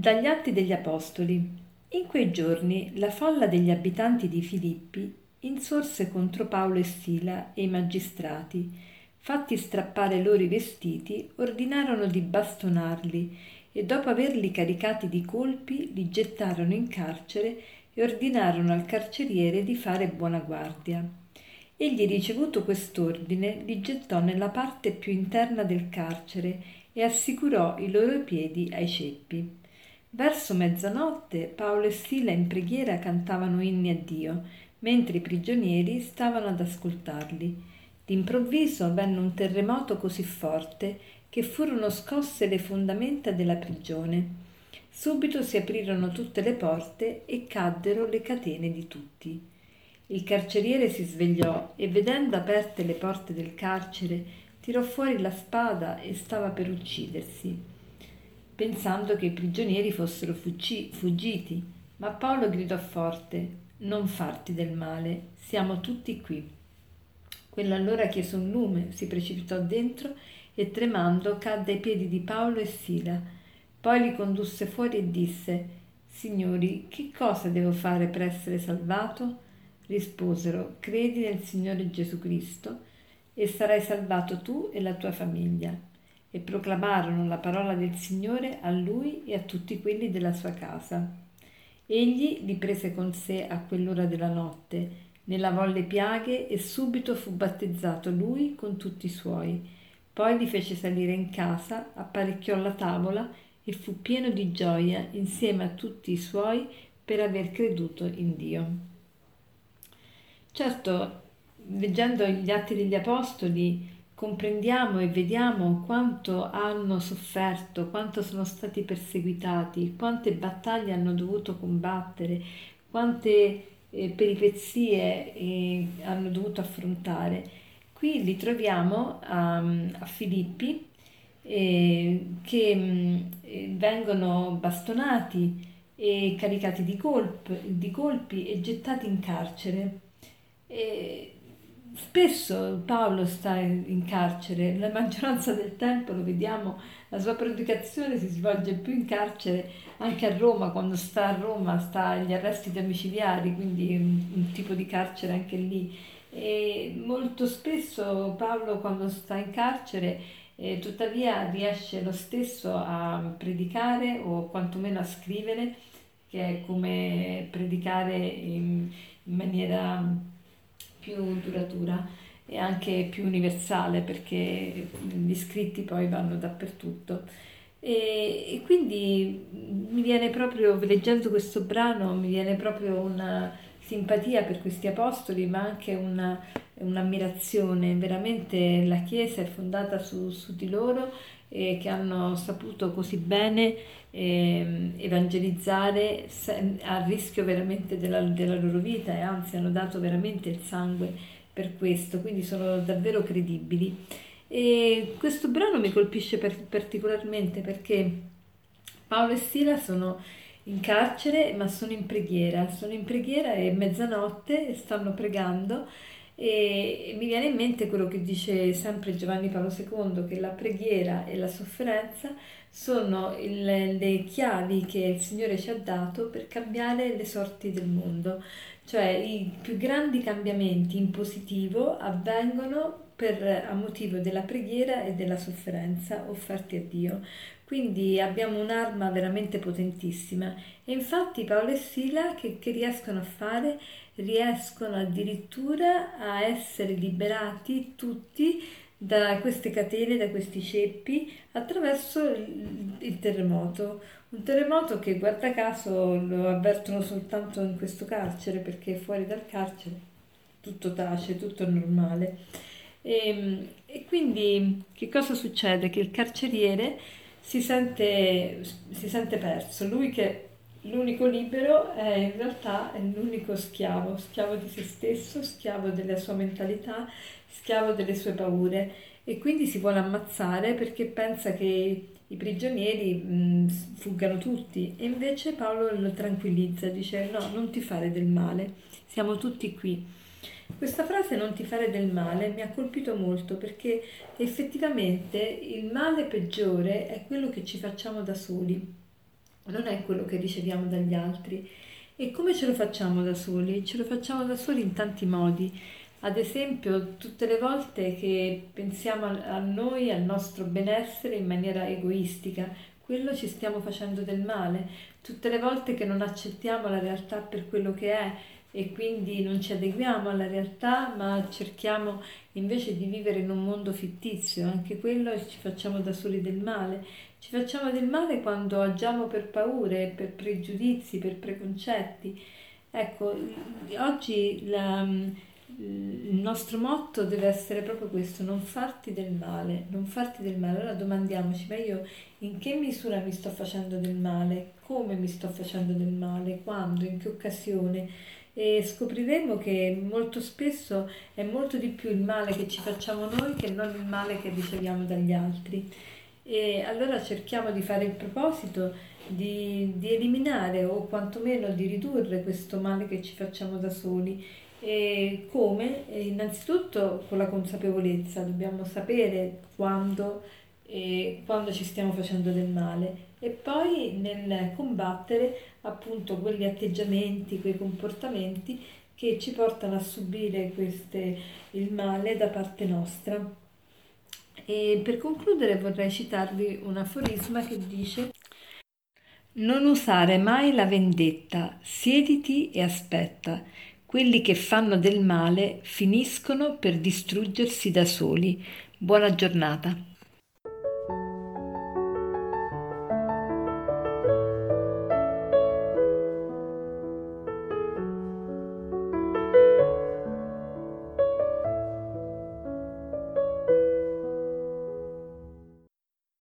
Dagli Atti degli Apostoli. In quei giorni la folla degli abitanti di Filippi insorse contro Paolo e Sila e i magistrati. Fatti strappare loro i vestiti, ordinarono di bastonarli e dopo averli caricati di colpi li gettarono in carcere e ordinarono al carceriere di fare buona guardia. Egli ricevuto quest'ordine li gettò nella parte più interna del carcere e assicurò i loro piedi ai ceppi. Verso mezzanotte Paolo e Sila in preghiera cantavano inni a Dio, mentre i prigionieri stavano ad ascoltarli. D'improvviso venne un terremoto così forte che furono scosse le fondamenta della prigione. Subito si aprirono tutte le porte e caddero le catene di tutti. Il carceriere si svegliò e vedendo aperte le porte del carcere tirò fuori la spada e stava per uccidersi pensando che i prigionieri fossero fuggi- fuggiti, ma Paolo gridò forte, non farti del male, siamo tutti qui. Quella allora chiese un lume, si precipitò dentro e tremando cadde ai piedi di Paolo e Sila. Poi li condusse fuori e disse, Signori, che cosa devo fare per essere salvato? Risposero, credi nel Signore Gesù Cristo e sarai salvato tu e la tua famiglia e proclamarono la parola del Signore a lui e a tutti quelli della sua casa. Egli li prese con sé a quell'ora della notte, ne lavò le piaghe e subito fu battezzato lui con tutti i suoi. Poi li fece salire in casa, apparecchiò la tavola e fu pieno di gioia insieme a tutti i suoi per aver creduto in Dio. Certo, leggendo gli atti degli Apostoli, comprendiamo e vediamo quanto hanno sofferto, quanto sono stati perseguitati, quante battaglie hanno dovuto combattere, quante eh, peripezie eh, hanno dovuto affrontare. Qui li troviamo a, a Filippi eh, che mm, eh, vengono bastonati e caricati di, colp, di colpi e gettati in carcere. E Spesso Paolo sta in carcere, la maggioranza del tempo lo vediamo, la sua predicazione si svolge più in carcere anche a Roma, quando sta a Roma sta agli arresti domiciliari, quindi un, un tipo di carcere anche lì. E molto spesso Paolo quando sta in carcere eh, tuttavia riesce lo stesso a predicare o quantomeno a scrivere, che è come predicare in, in maniera più duratura e anche più universale perché gli scritti poi vanno dappertutto. E, e, quindi mi viene proprio, leggendo questo brano, mi viene proprio una simpatia per questi apostoli, ma anche una, un'ammirazione. Veramente la Chiesa è fondata su, su di loro e che hanno saputo così bene eh, evangelizzare a rischio veramente della, della loro vita e anzi hanno dato veramente il sangue per questo, quindi sono davvero credibili. E questo brano mi colpisce per, particolarmente perché Paolo e Sila sono in carcere ma sono in preghiera, sono in preghiera e mezzanotte stanno pregando e mi viene in mente quello che dice sempre Giovanni Paolo II, che la preghiera e la sofferenza sono il, le chiavi che il Signore ci ha dato per cambiare le sorti del mondo. Cioè i più grandi cambiamenti in positivo avvengono per, a motivo della preghiera e della sofferenza offerti a Dio. Quindi abbiamo un'arma veramente potentissima e infatti Paolo e Sila che, che riescono a fare? Riescono addirittura a essere liberati tutti da queste catene, da questi ceppi, attraverso il, terremoto. Un terremoto che guarda caso lo avvertono soltanto in questo carcere, perché fuori dal carcere tutto tace, tutto è normale. E, ehm, e quindi che cosa succede? Che il carceriere si sente, si sente perso, lui che l'unico libero è in realtà è l'unico schiavo, schiavo di se stesso, schiavo della sua mentalità, schiavo delle sue paure e quindi si vuole ammazzare perché pensa che i prigionieri mh, fuggano tutti e invece Paolo lo tranquillizza, dice no, non ti fare del male, siamo tutti qui. Questa frase non ti fare del male mi ha colpito molto perché effettivamente il male peggiore è quello che ci facciamo da soli non è quello che riceviamo dagli altri. E come ce lo facciamo da soli? Ce lo facciamo da soli in tanti modi. Ad esempio, tutte le volte che pensiamo a noi, al nostro benessere in maniera egoistica, quello ci stiamo facendo del male. Tutte le volte che non accettiamo la realtà per quello che è e quindi non ci adeguiamo alla realtà, ma cerchiamo invece di vivere in un mondo fittizio, anche quello ci facciamo da soli del male. Ci facciamo del male quando agiamo per paure, per pregiudizi, per preconcetti. Ecco, oggi la, il nostro motto deve essere proprio questo, non farti del male, non farti del male. Allora domandiamoci, ma io in che misura mi sto facendo del male? Come mi sto facendo del male? Quando? In che occasione? E scopriremo che molto spesso è molto di più il male che ci facciamo noi che non il male che riceviamo dagli altri. E allora cerchiamo di fare il proposito di, di eliminare o quantomeno di ridurre questo male che ci facciamo da soli. E come? E innanzitutto con la consapevolezza, dobbiamo sapere quando, quando ci stiamo facendo del male e poi nel combattere appunto quegli atteggiamenti, quei comportamenti che ci portano a subire queste, il male da parte nostra. E per concludere vorrei citarvi un aforisma che dice Non usare mai la vendetta, siediti e aspetta. Quelli che fanno del male finiscono per distruggersi da soli. Buona giornata.